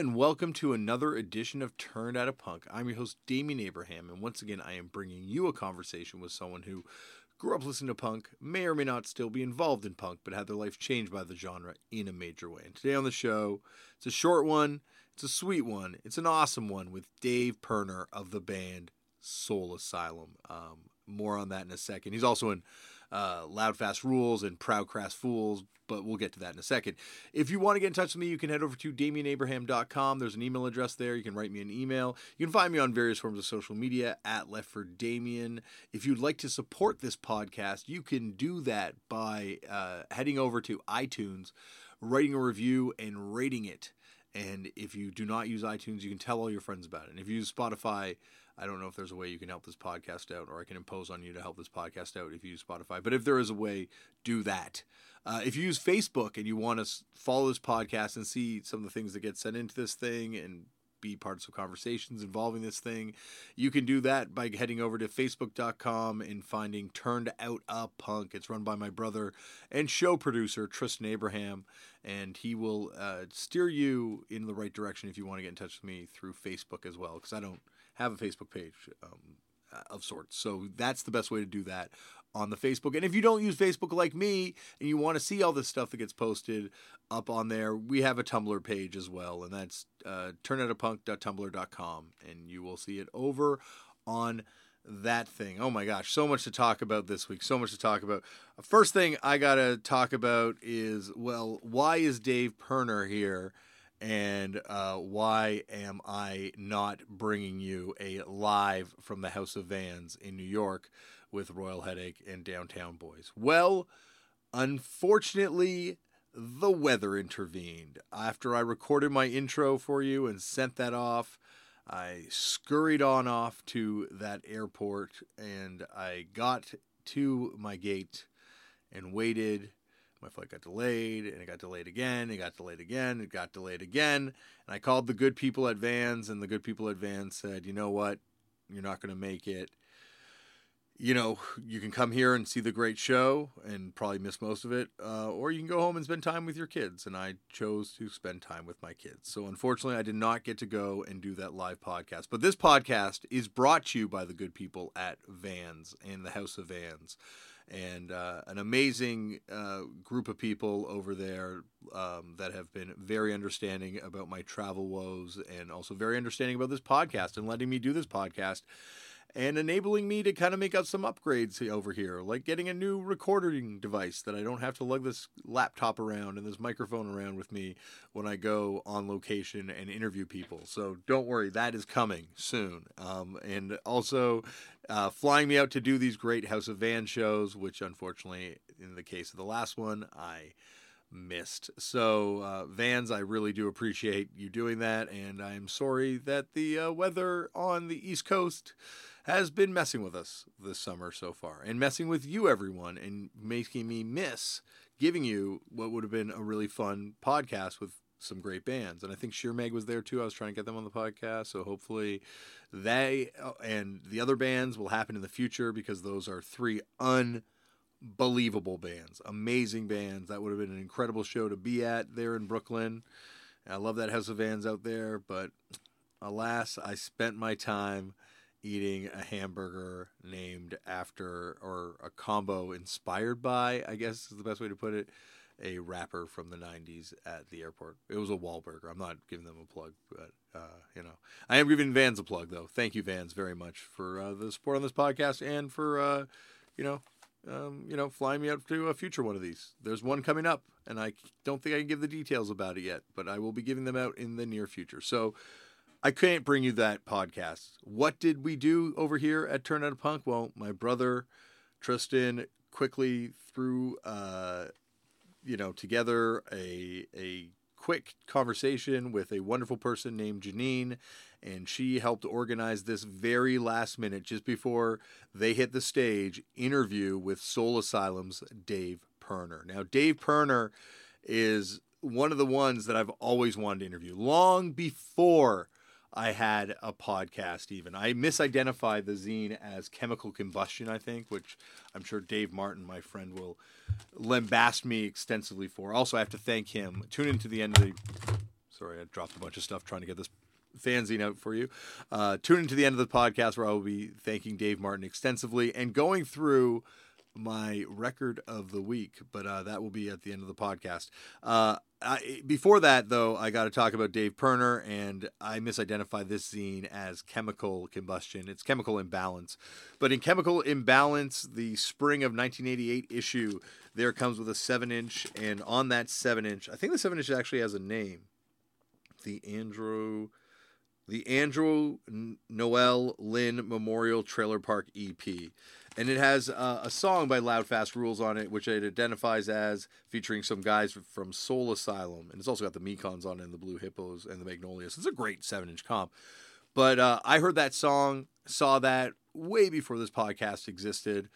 And welcome to another edition of Turned Out a Punk. I'm your host, Damian Abraham, and once again, I am bringing you a conversation with someone who grew up listening to punk, may or may not still be involved in punk, but had their life changed by the genre in a major way. And today on the show, it's a short one, it's a sweet one, it's an awesome one with Dave Pirner of the band Soul Asylum. Um, more on that in a second. He's also in uh, Loud Fast Rules and Proud Crass Fools, but we'll get to that in a second. If you want to get in touch with me, you can head over to DamianAbraham.com. There's an email address there. You can write me an email. You can find me on various forms of social media at Left for Damian. If you'd like to support this podcast, you can do that by uh, heading over to iTunes, writing a review, and rating it. And if you do not use iTunes, you can tell all your friends about it. And if you use Spotify, I don't know if there's a way you can help this podcast out, or I can impose on you to help this podcast out if you use Spotify. But if there is a way, do that. Uh, if you use Facebook and you want to follow this podcast and see some of the things that get sent into this thing and be parts of conversations involving this thing, you can do that by heading over to facebook.com and finding Turned Out a Punk. It's run by my brother and show producer, Tristan Abraham, and he will uh, steer you in the right direction if you want to get in touch with me through Facebook as well, because I don't have a Facebook page um, of sorts. So that's the best way to do that on the Facebook. And if you don't use Facebook like me and you want to see all this stuff that gets posted up on there, we have a Tumblr page as well, and that's uh, turnoutapunk.tumblr.com, and you will see it over on that thing. Oh my gosh, so much to talk about this week. So much to talk about. First thing I got to talk about is well, why is Dave Pirner here? And uh, why am I not bringing you a live from the House of Vans in New York with Royal Headache and Downtown Boys? Well, unfortunately, the weather intervened. After I recorded my intro for you and sent that off, I scurried on off to that airport and I got to my gate and waited my flight got delayed and it got delayed again. It got delayed again. It got delayed again. And I called the good people at Vans, and the good people at Vans said, you know what? You're not going to make it. You know, you can come here and see the great show and probably miss most of it, uh, or you can go home and spend time with your kids. And I chose to spend time with my kids. So unfortunately, I did not get to go and do that live podcast. But this podcast is brought to you by the good people at Vans and the House of Vans and uh, an amazing uh, group of people over there um, that have been very understanding about my travel woes and also very understanding about this podcast and letting me do this podcast and enabling me to kind of make up some upgrades over here, like getting a new recording device that I don't have to lug this laptop around and this microphone around with me when I go on location and interview people. So don't worry, that is coming soon. Um, and also uh, flying me out to do these great House of Van shows, which unfortunately, in the case of the last one, I missed. So, uh, Vans, I really do appreciate you doing that, and I'm sorry that the uh, weather on the East Coast has been messing with us this summer so far and messing with you, everyone, and making me miss giving you what would have been a really fun podcast with some great bands. And I think Sheer Mag was there too. I was trying to get them on the podcast. So hopefully they uh, and the other bands will happen in the future because those are three unbelievable bands, amazing bands. That would have been an incredible show to be at there in Brooklyn. I love that House of Vans out there, but alas, I spent my time eating a hamburger named after or a combo inspired by, I guess is the best way to put it, a rapper from the 90s at the airport. It was a Wahlburger. I'm not giving them a plug, but, uh, you know, I am giving Vans a plug, though. Thank you, Vans, very much for uh, the support on this podcast and for, uh, you know, um, you know, flying me out to a future one of these. There's one coming up, and I don't think I can give the details about it yet, but I will be giving them out in the near future. So, I can't bring you that podcast. What did we do over here at Turn Out a Punk? Well, my brother Tristan quickly threw, uh, you know, together a a quick conversation with a wonderful person named Janine, and she helped organize this very last minute, just before they hit the stage, interview with Soul Asylum's Dave Pirner. Now, Dave Pirner is one of the ones that I've always wanted to interview long before I had a podcast even. I misidentified the zine as Chemical Combustion, I think, which I'm sure Dave Martin, my friend, will lambast me extensively for. Also, I have to thank him. Tune in to the end of the Sorry, I dropped a bunch of stuff trying to get this fanzine out for you. Uh, tune into the end of the podcast where I will be thanking Dave Martin extensively and going through my record of the week, but uh, that will be at the end of the podcast. Uh, I, before that, though, I got to talk about Dave Pirner, and I misidentified this zine as Chemical Combustion. It's Chemical Imbalance. But in Chemical Imbalance, the spring of 1988 issue, there comes with a 7 inch, and on that 7 inch, I think the 7 inch actually has a name. The Andrew. The Andrew Noel Lynn Memorial Trailer Park EP and it has uh, a song by Loud Fast Rules on it, which it identifies as featuring some guys from Soul Asylum, and it's also got the Mekons on it, and the Blue Hippos, and the Magnolias. It's a great seven-inch comp. But uh, I heard that song, saw that way before this podcast existed,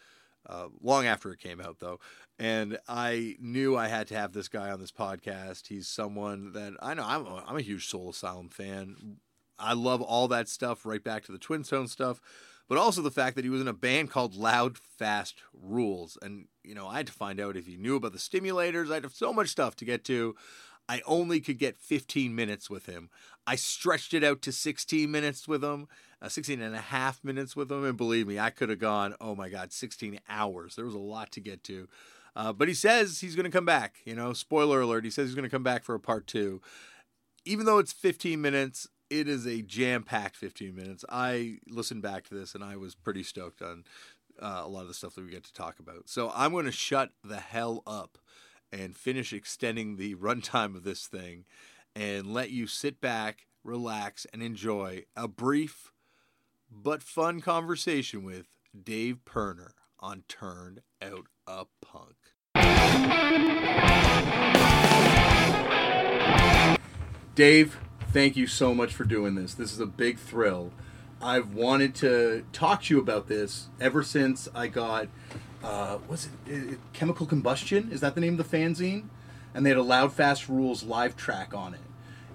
uh, long after it came out, though. And I knew I had to have this guy on this podcast. He's someone that I know I'm a, I'm a huge Soul Asylum fan. I love all that stuff, right back to the Twin Tone stuff but also the fact that he was in a band called Loud Fast Rules. And, you know, I had to find out if he knew about the stimulators. I had so much stuff to get to. I only could get 15 minutes with him. I stretched it out to 16 minutes with him, uh, 16 and a half minutes with him. And believe me, I could have gone, oh my God, 16 hours. There was a lot to get to. Uh, but he says he's going to come back. You know, spoiler alert, he says he's going to come back for a part two. Even though it's 15 minutes, it is a jam packed 15 minutes. I listened back to this and I was pretty stoked on uh, a lot of the stuff that we get to talk about. So I'm going to shut the hell up and finish extending the runtime of this thing and let you sit back, relax, and enjoy a brief but fun conversation with Dave Pirner on Turned Out a Punk. Dave, thank you so much for doing this. This is a big thrill. I've wanted to talk to you about this ever since I got, uh, was it, it Chemical Combustion? Is that the name of the fanzine? And they had a Loud Fast Rules live track on it.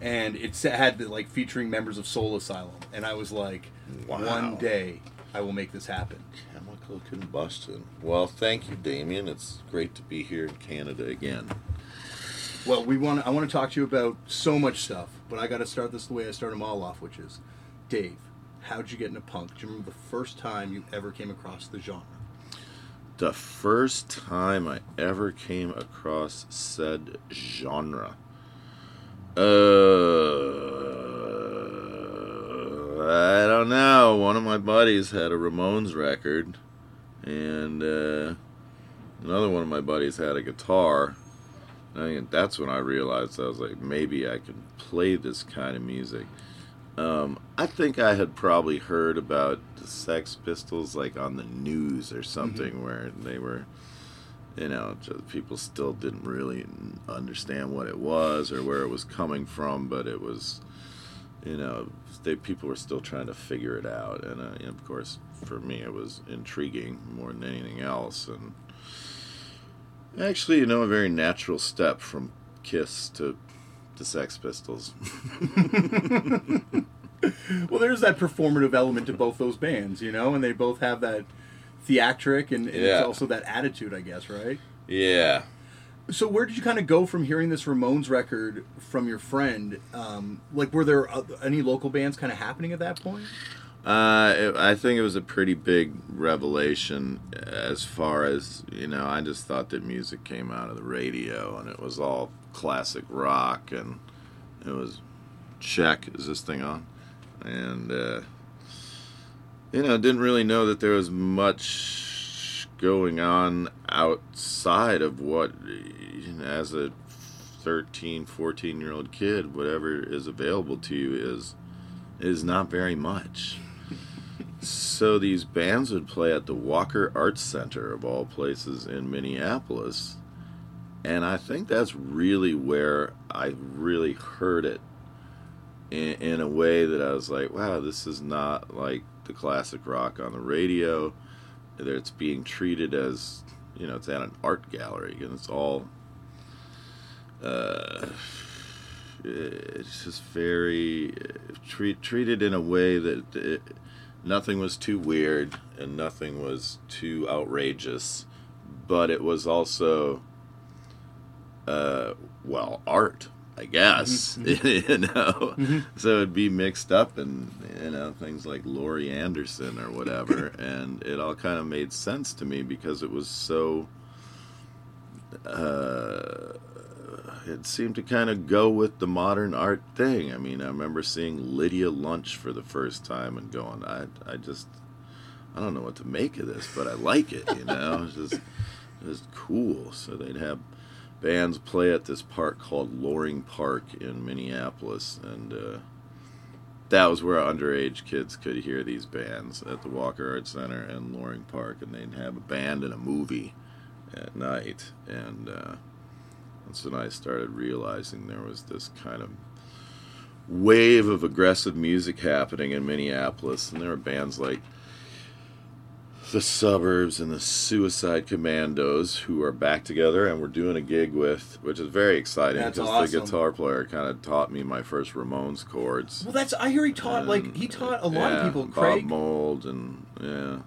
And it had like featuring members of Soul Asylum. And I was like, wow. one day I will make this happen. Chemical Combustion. Well, thank you, Damian. It's great to be here in Canada again. Well, we want. I want to talk to you about so much stuff, but I got to start this the way I start them all off, which is, Dave, how'd you get into punk? Do you remember the first time you ever came across the genre? The first time I ever came across said genre. Uh, I don't know. One of my buddies had a Ramones record, and uh, another one of my buddies had a guitar I that's when I realized I was like, maybe I can play this kind of music. Um, I think I had probably heard about the Sex Pistols like on the news or something mm-hmm. where they were, you know, people still didn't really understand what it was or where it was coming from, but it was, you know, they people were still trying to figure it out, and, uh, and of course, for me, it was intriguing more than anything else, and Actually, you know, a very natural step from Kiss to the Sex Pistols. well, there's that performative element to both those bands, you know, and they both have that theatric and, and yeah. it's also that attitude, I guess, right? Yeah. So where did you kind of go from hearing this Ramones record from your friend? Um, like, were there any local bands kind of happening at that point? Uh, it, I think it was a pretty big revelation as far as, you know, I just thought that music came out of the radio and it was all classic rock and it was check, is this thing on? And, uh, you know, didn't really know that there was much going on outside of what, you know, as a 13, 14 year old kid, whatever is available to you is is not very much so these bands would play at the Walker Arts Center of all places in Minneapolis. And I think that's really where I really heard it in, in, a way that I was like, wow, this is not like the classic rock on the radio. It's being treated as, you know, it's at an art gallery and it's all, uh, it's just very treat, treated in a way that it, nothing was too weird and nothing was too outrageous, but it was also, uh, well, art I guess Mm-hmm. you know. So it'd be mixed up and, you know things like Laurie Anderson or whatever, and it all kind of made sense to me because it was so. Uh, it seemed to kind of go with the modern art thing. I mean, I remember seeing Lydia Lunch for the first time and going, I, I just, I don't know what to make of this, but I like it. You know, it's just, it's cool. So they'd have bands play at this park called Loring Park in Minneapolis, and uh, that was where underage kids could hear these bands at the Walker Art Center and Loring Park, and they'd have a band and a movie at night, and uh, that's when I started realizing there was this kind of wave of aggressive music happening in Minneapolis, and there were bands like the Suburbs and the Suicide Commandos who are back together, and we're doing a gig with, which is very exciting That's because awesome. the guitar player kind of taught me my first Ramones chords. Well, that's I hear he taught like he taught a lot of yeah, people. Bob Craig. Mould and yeah.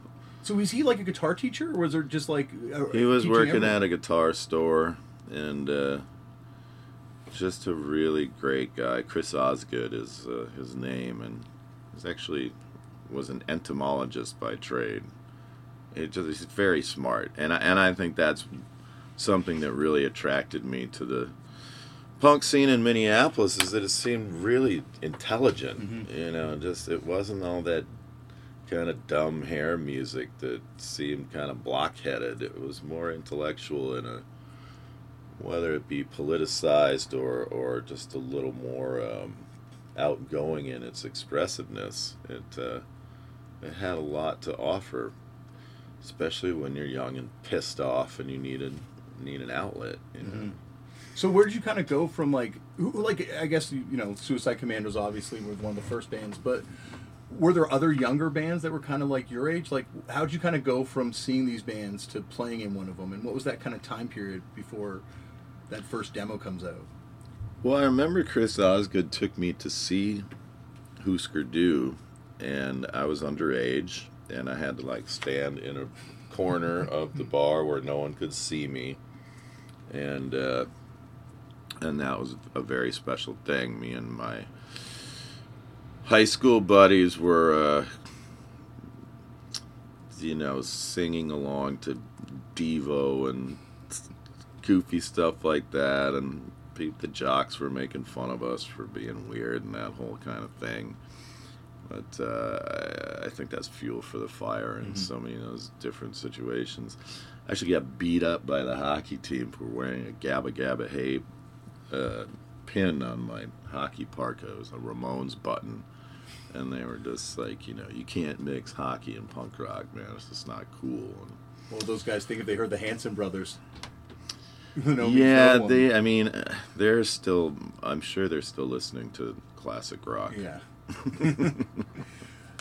So is he like a guitar teacher, or was there just like uh, He was working everyone? at a guitar store and uh, just a really great guy. Chris Osgood is uh, his name, and he's actually was an entomologist by trade. It just he's very smart, and I, and I think that's something that really attracted me to the punk scene in Minneapolis is that it seemed really intelligent. You know, just it wasn't all that kind of dumb hair music that seemed kind of blockheaded. It was more intellectual in a whether it be politicized or or just a little more um, outgoing in its expressiveness. It uh, it had a lot to offer, especially when you're young and pissed off and you need a need an outlet. You know? So where did you kind of go from like who, like I guess you you know Suicide Commandos obviously were one of the first bands, but were there other younger bands that were kind of like your age? Like how did you kind of go from seeing these bands to playing in one of them, and what was that kind of time period before that first demo comes out? Well, I remember Chris Osgood took me to see Husker Du, and I was underage, and I had to like stand in a corner of the bar where no one could see me, and uh, and that was a very special thing. Me and my high school buddies were, uh, you know, singing along to Devo and goofy stuff like that, and pe- the jocks were making fun of us for being weird and that whole kind of thing. But uh, I, I think that's fuel for the fire in so many of those different situations. I actually got beat up by the hockey team for wearing a Gabba Gabba Hey uh, pin on my hockey parka. It was a Ramones button. And they were just like, you know, you can't mix hockey and punk rock, man. It's just not cool. And, What would those guys think if they heard the Hanson brothers? Know, yeah, they. I mean, they're still. I'm sure they're still listening to classic rock. Yeah.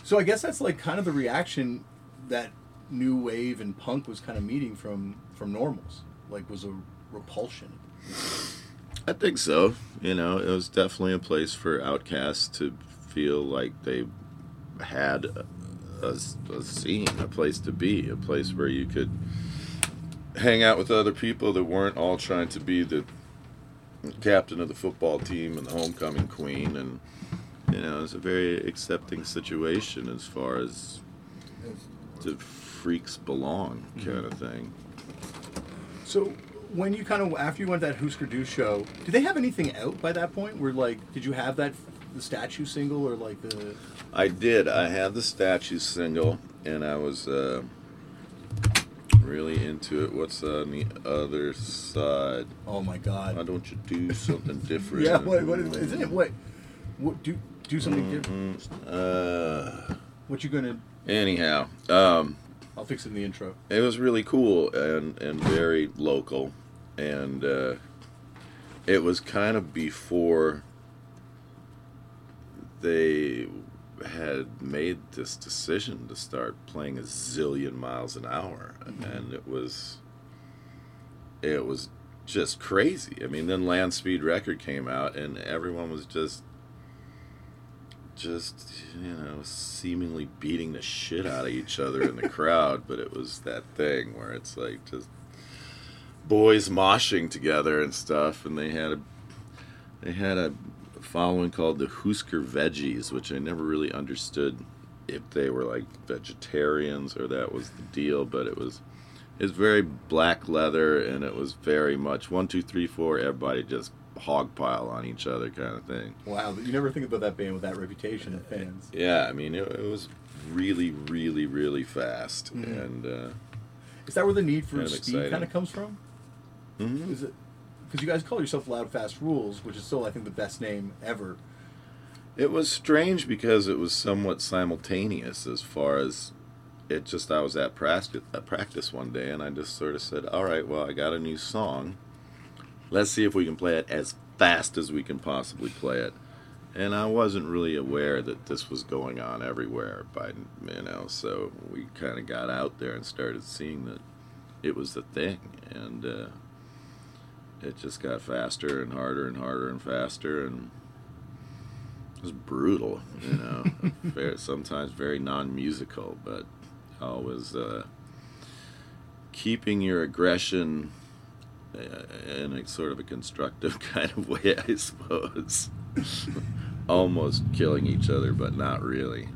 so I guess that's like kind of the reaction that new wave and punk was kind of meeting from from normals. Like was a repulsion. I think so. You know, it was definitely a place for outcasts to feel like they had a, a, a scene, a place to be, a place where you could hang out with other people that weren't all trying to be the captain of the football team and the homecoming queen. And you know it's a very accepting situation as far as the freaks belong mm-hmm. kind of thing. So when you kind of after you went to that Husker Du show, did they have anything out by that point? Where like, did you have that the statue single or like the? I did. I had the statue single, and I was uh, really into it. What's on the other side? Oh my God! Why don't you do something different? Yeah, what what is, isn't it? What? What do do something different? Uh, What you gonna? anyhow, um, I'll fix it in the intro. it was really cool and and very local, and uh, it was kind of before they had made this decision to start playing a zillion miles an hour mm-hmm. and it was it was just crazy. I mean then land speed record came out and everyone was just just you know seemingly beating the shit out of each other in the crowd but it was that thing where it's like just boys moshing together and stuff and they had a they had a following called the Husker Veggies, which I never really understood if they were like vegetarians or that was the deal, but it was it's very black leather and it was very much one, two, three, four, everybody just hog pile on each other kind of thing. Wow, you never think about that band with that reputation of fans. Yeah, I mean it, it was really, really, really fast, Mhm. and uh, Is that where the need for Kind of speed exciting. kind of comes from? mhm. Is it because you guys call yourself Loud Fast Rules, which is still I think the best name ever. It was strange because it was somewhat simultaneous as far as it just I was at practice, one day and I just sort of said, "All right, well, I got a new song. Let's see if we can play it as fast as we can possibly play it." And I wasn't really aware that this was going on everywhere by you know, so we kind of got out there and started seeing that it was the thing and uh it just got faster and harder and harder and faster and it was brutal, you know. very, sometimes very non-musical, but always uh, keeping your aggression uh, in a sort of a constructive kind of way, I suppose. Almost killing each other, but not really.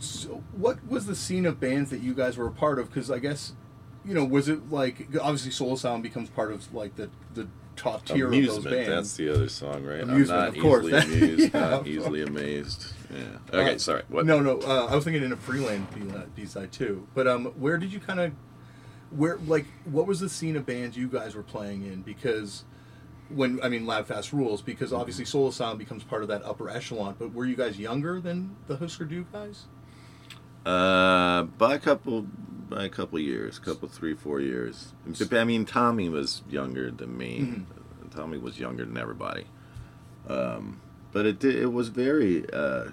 So, what was the scene of bands that you guys were a part of? Because I guess, you know, was it like obviously Soul Sound becomes part of like the the top tier Amusement, of those bands? that's the other song, right? Amusement, I'm not of course. easily amused, Yeah, not easily amazed. Yeah. Okay, Uh, sorry. What? No, no. Uh, I was thinking in a Freeland B side too. But um, where did you kind of, where like, what was the scene of bands you guys were playing in? Because when I mean Loud Fast Rules, because Mm-hmm. obviously Soul Sound becomes part of that upper echelon. But were you guys younger than the Husker Du guys? Uh, by a couple, by a couple years, couple three, four years. I mean, Tommy was younger than me. Mm-hmm. Tommy was younger than everybody. Um, but it it was very uh,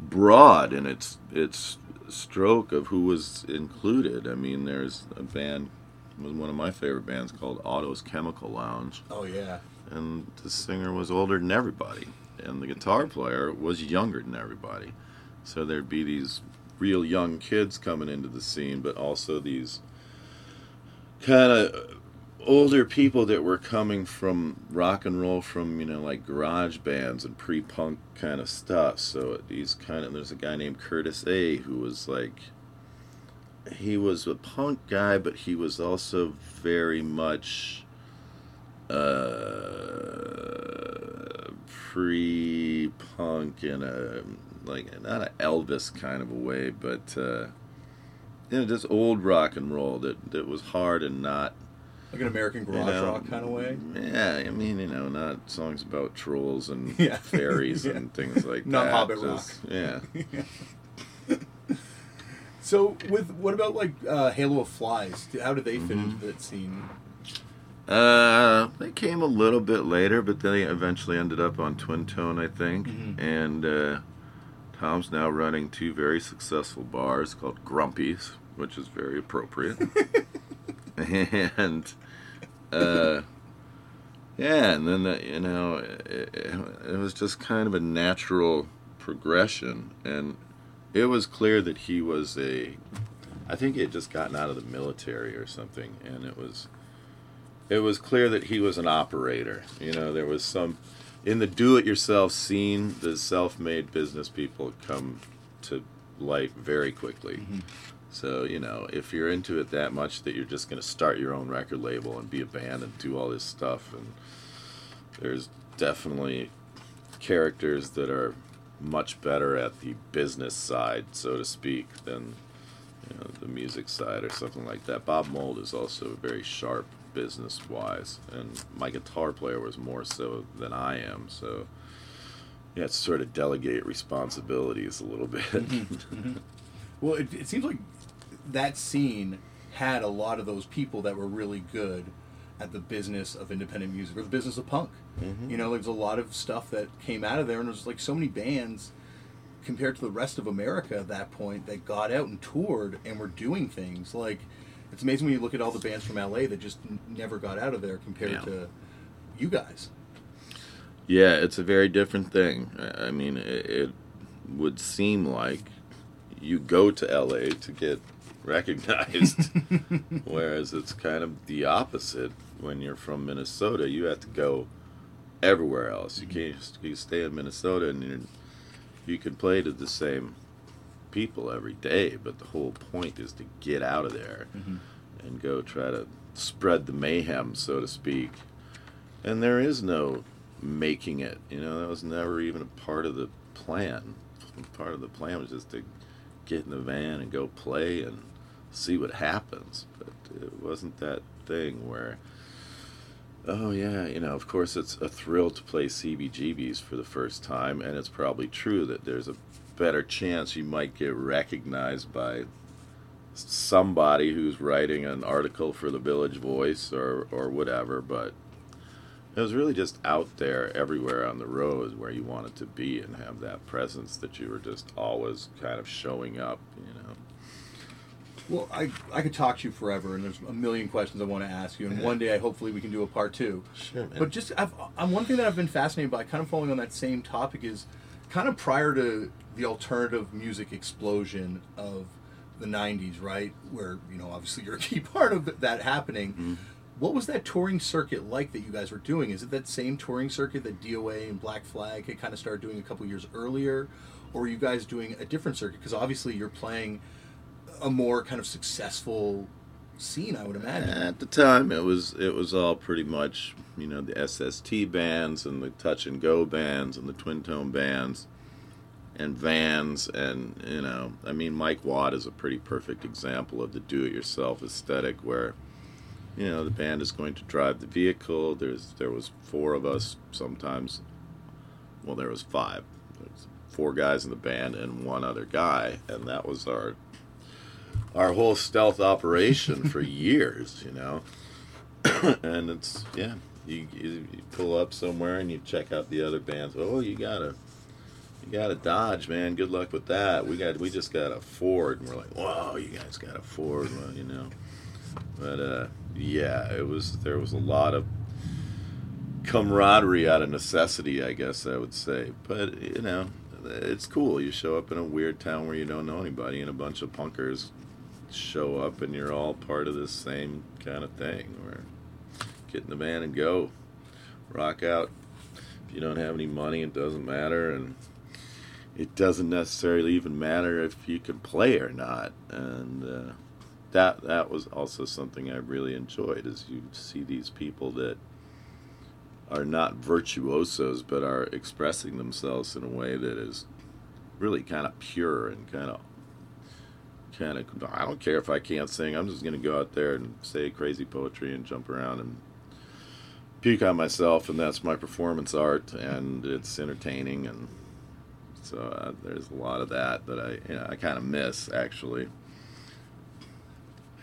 broad in its its stroke of who was included. I mean, there's a band was one of my favorite bands called Otto's Chemical Lounge Oh yeah. and the singer was older than everybody, and the guitar player was younger than everybody. So there'd be these real young kids coming into the scene, but also these kind of older people that were coming from rock and roll from you know like garage bands and pre-punk kind of stuff. So these kind of there's a guy named Curtiss A who was like he was a punk guy but he was also very much uh pre-punk in a like not an elvis kind of a way but uh you know just old rock and roll that that was hard and not Like an American you garage know, rock kind of way. Yeah, I mean, you know, not songs about trolls and Yeah. fairies Yeah. and things like Not that. Not Hobbit Just- Yeah. So with what about like uh, Halo of Flies? How did they fit Mhm. into that scene? Uh, they came a little bit later, but they eventually ended up on Twin Tone, I think. Mhm. And uh, Tom's now running two very successful bars called Grumpy's, which is very appropriate. and uh, yeah, and then the, you know, it, it was just kind of a natural progression, and it was clear that he was a. I think he had just gotten out of the military or something, and it was it was clear that he was an operator. You know, there was some in the do-it-yourself scene. The self-made business people come to light very quickly. Mm-hmm. So you know, if you're into it that much that you're just going to start your own record label and be a band and do all this stuff, and there's definitely characters that are much better at the business side, so to speak, than you know, the music side or something like that. Bob Mould is also a very sharp business wise, and my guitar player was more so than I am. So have to sort of delegate responsibilities a little bit. Well, it, it seems like that scene had a lot of those people that were really good at the business of independent music or the business of punk. Mhm. You know, there's a lot of stuff that came out of there, and there's like so many bands compared to the rest of America at that point that got out and toured and were doing things. Like, it's amazing when you look at all the bands from LA that just n- never got out of there compared Yeah. to you guys. Yeah, it's a very different thing. I mean, it, it would seem like you go to LA to get recognized, whereas it's kind of the opposite. When you're from Minnesota, you have to go everywhere else. You can't just you stay in Minnesota and you you can play to the same people every day, but the whole point is to get out of there Mhm. and go try to spread the mayhem, so to speak. And there is no making it. You know, that was never even a part of the plan. Part of the plan was just to get in the van and go play and see what happens. But it wasn't that thing where, oh yeah, you know, of course it's a thrill to play CBGBs for the first time, and it's probably true that there's a better chance you might get recognized by somebody who's writing an article for the Village Voice or, or whatever, but it was really just out there everywhere on the road where you wanted to be and have that presence that you were just always kind of showing up, you know. Well, I, I could talk to you forever, and there's a million questions I want to ask you, and one day I hopefully we can do a part two. Sure, man. But just I've, I'm one thing that I've been fascinated by, kind of following on that same topic, is kind of prior to the alternative music explosion of the '90s, right? Where you know, obviously, you're a key part of that happening. Mm-hmm. What was that touring circuit like that you guys were doing? Is it that same touring circuit that DOA and Black Flag had kind of started doing a couple years earlier, or were you guys doing a different circuit? Because obviously, you're playing a more kind of successful scene, I would imagine. At the time, it was it was all pretty much you know the SST bands and the touch and go bands and the twin tone bands and vans and you know I mean Mike Watt is a pretty perfect example of the do-it-yourself aesthetic where you know the band is going to drive the vehicle. There's there was four of us sometimes. Well, there was five. There's four guys in the band and one other guy, and that was our our whole stealth operation for years, you know. and it's yeah, you, you you pull up somewhere and you check out the other bands. Oh, you gotta you got a dodge, man. Good luck with that. We got we just got a Ford, and we're like, whoa, you guys got a Ford, well, you know. But uh, yeah, it was there was a lot of camaraderie out of necessity, I guess I would say. But you know, it's cool. You show up in a weird town where you don't know anybody, and a bunch of punkers show up, and you're all part of this same kind of thing. Where get in the van and go, rock out. If you don't have any money, it doesn't matter, and it doesn't necessarily even matter if you can play or not. And uh, that that was also something I really enjoyed. Is you see these people that are not virtuosos, but are expressing themselves in a way that is really kind of pure and kind of kind of I don't care if I can't sing. I'm just going to go out there and say crazy poetry and jump around and puke on myself, and that's my performance art, and it's entertaining, and so uh, there's a lot of that that I you know, I kind of miss actually.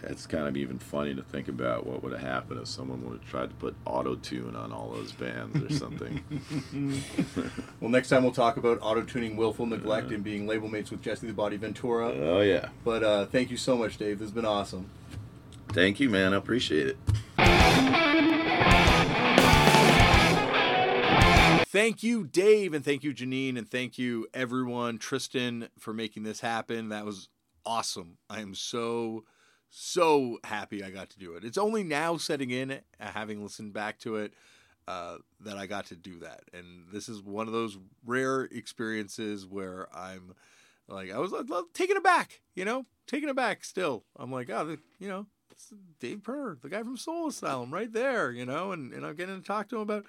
It's kind of even funny to think about what would have happened if someone would have tried to put auto tune on all those bands or something. Well, next time we'll talk about auto tuning, willful neglect, and being label mates with Jesse the Body Ventura. oh yeah, But uh, thank you so much, Dave. This has been awesome. thank you, man. I appreciate it. Thank you, Dave, and thank you, Janine, and thank you, everyone, Tristan, for making this happen. That was awesome. I am so, so happy I got to do it. It's only now setting in, uh, having listened back to it, uh, that I got to do that. And this is one of those rare experiences where I'm like, I was like, taken aback, you know, taken aback still. I'm like, oh, you know, Dave Pirner, the guy from Soul Asylum, right there, you know, and, and I'm getting to talk to him about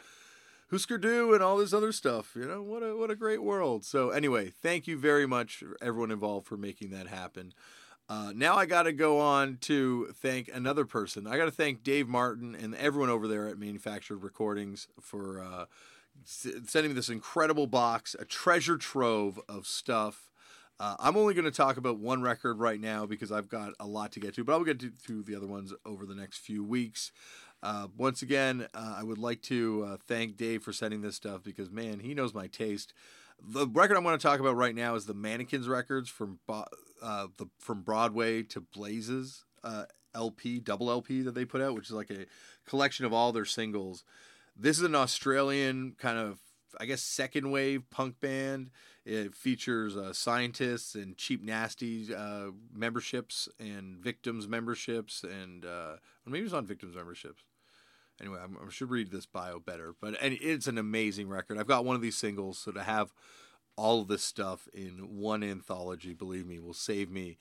Husker Du and all this other stuff. You know, what a what a great world. So anyway, thank you very much everyone involved for making that happen. Uh, now I got to go on to thank another person. I got to thank Dave Martin and everyone over there at Manufactured Recordings for uh, s- sending me this incredible box, a treasure trove of stuff. Uh, I'm only going to talk about one record right now because I've got a lot to get to, but I'll get to, to the other ones over the next few weeks. Uh, once again, uh, I would like to uh, thank Dave for sending this stuff because, man, he knows my taste. The record I'm going to talk about right now is the Manikins records from Bo- uh, the from Broadway to Blazes uh, LP, double LP that they put out, which is like a collection of all their singles. This is an Australian kind of, I guess, second wave punk band. It features scientists and cheap nasty memberships and victims memberships and maybe it's not victims memberships. Anyway, I'm, I should read this bio better. But it's an amazing record. I've got one of these singles, so to have all of this stuff in one anthology, believe me, will save me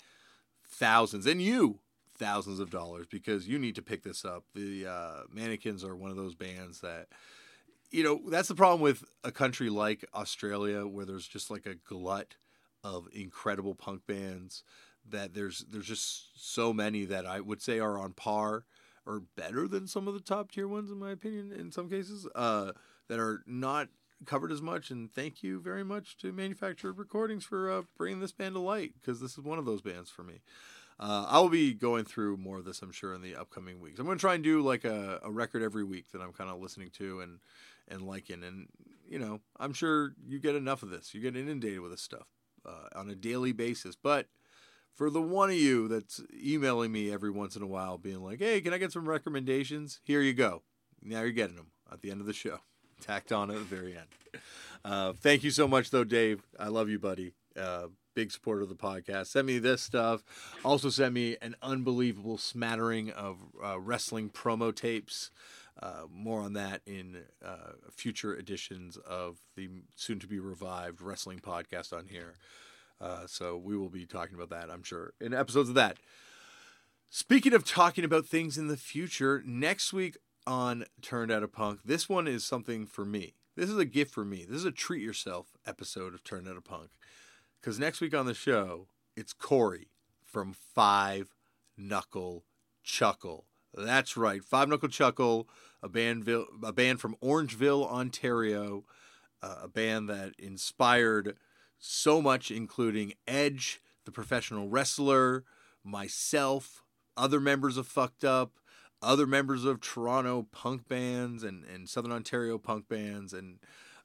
thousands and you thousands of dollars because you need to pick this up. The uh, Manikins are one of those bands that you know that's the problem with a country like Australia where there's just like a glut of incredible punk bands that there's there's just so many that I would say are on par or better than some of the top tier ones in my opinion in some cases uh, that are not covered as much and thank you very much to manufactured recordings for uh, bringing this band to light because this is one of those bands for me uh, I will be going through more of this, I'm sure, in the upcoming weeks. I'm going to try and do like a, a record every week that I'm kind of listening to and and liking. And you know, I'm sure you get enough of this. You get inundated with this stuff uh, on a daily basis. But for the one of you that's emailing me every once in a while, being like, "Hey, can I get some recommendations?" Here you go. Now you're getting them at the end of the show, tacked on at the very end. Uh, thank you so much, though, Dave. I love you, buddy. Uh, big supporter of the podcast. Send me this stuff. Also, send me an unbelievable smattering of uh, wrestling promo tapes. Uh, more on that in uh, future editions of the soon to be revived wrestling podcast on here. Uh, so we will be talking about that, I'm sure, in episodes of that. Speaking of talking about things in the future, next week on Turned Out a Punk, this one is something for me. This is a gift for me. This is a treat yourself episode of Turned Out a Punk. Because next week on the show, it's Corey from Five Knuckle Chuckle. That's right, Five Knuckle Chuckle, a band, a band from Orangeville, Ontario, uh, a band that inspired so much, including Edge, the professional wrestler, myself, other members of Fucked Up, other members of Toronto punk bands and, and Southern Ontario punk bands, and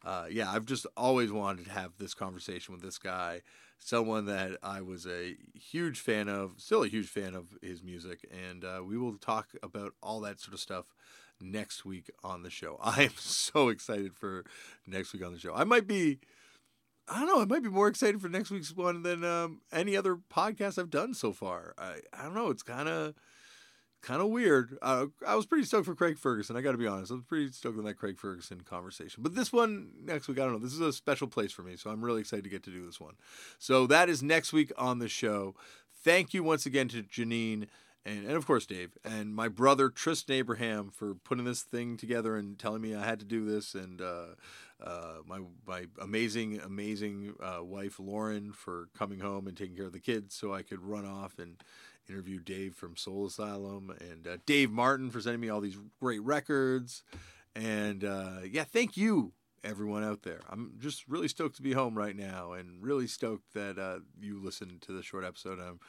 uh, yeah, I've just always wanted to have this conversation with this guy, someone that I was a huge fan of, still a huge fan of his music, and uh, we will talk about all that sort of stuff next week on the show. I am so excited for next week on the show. I might be. I don't know. I might be more excited for next week's one than um, any other podcast I've done so far. I, I don't know. It's kind of kind of weird. Uh, I was pretty stoked for Craig Ferguson. I got to be honest. I was pretty stoked on that Craig Ferguson conversation. But this one next week, I don't know. This is a special place for me, so I'm really excited to get to do this one. So that is next week on the show. Thank you once again to Janine. And, and of course, Dave, and my brother Tristan Abraham for putting this thing together and telling me I had to do this, and uh, uh, my my amazing amazing uh, wife Lauren for coming home and taking care of the kids so I could run off and interview Dave from Soul Asylum and uh, Dave Martin for sending me all these great records. And uh, yeah, thank you, everyone out there. I'm just really stoked to be home right now and really stoked that uh, you listened to the short episode. I'm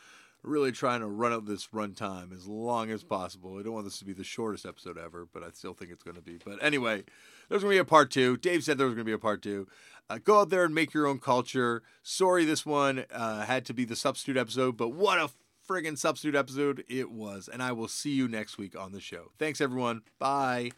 really trying to run up this runtime as long as possible. I don't want this to be the shortest episode ever, but I still think it's going to be. But anyway, there's going to be a part two. Dave said there was going to be a part two. Uh, go out there and make your own culture. Sorry, this one uh, had to be the substitute episode, but what a friggin' substitute episode it was. And I will see you next week on the show. Thanks, everyone. Bye.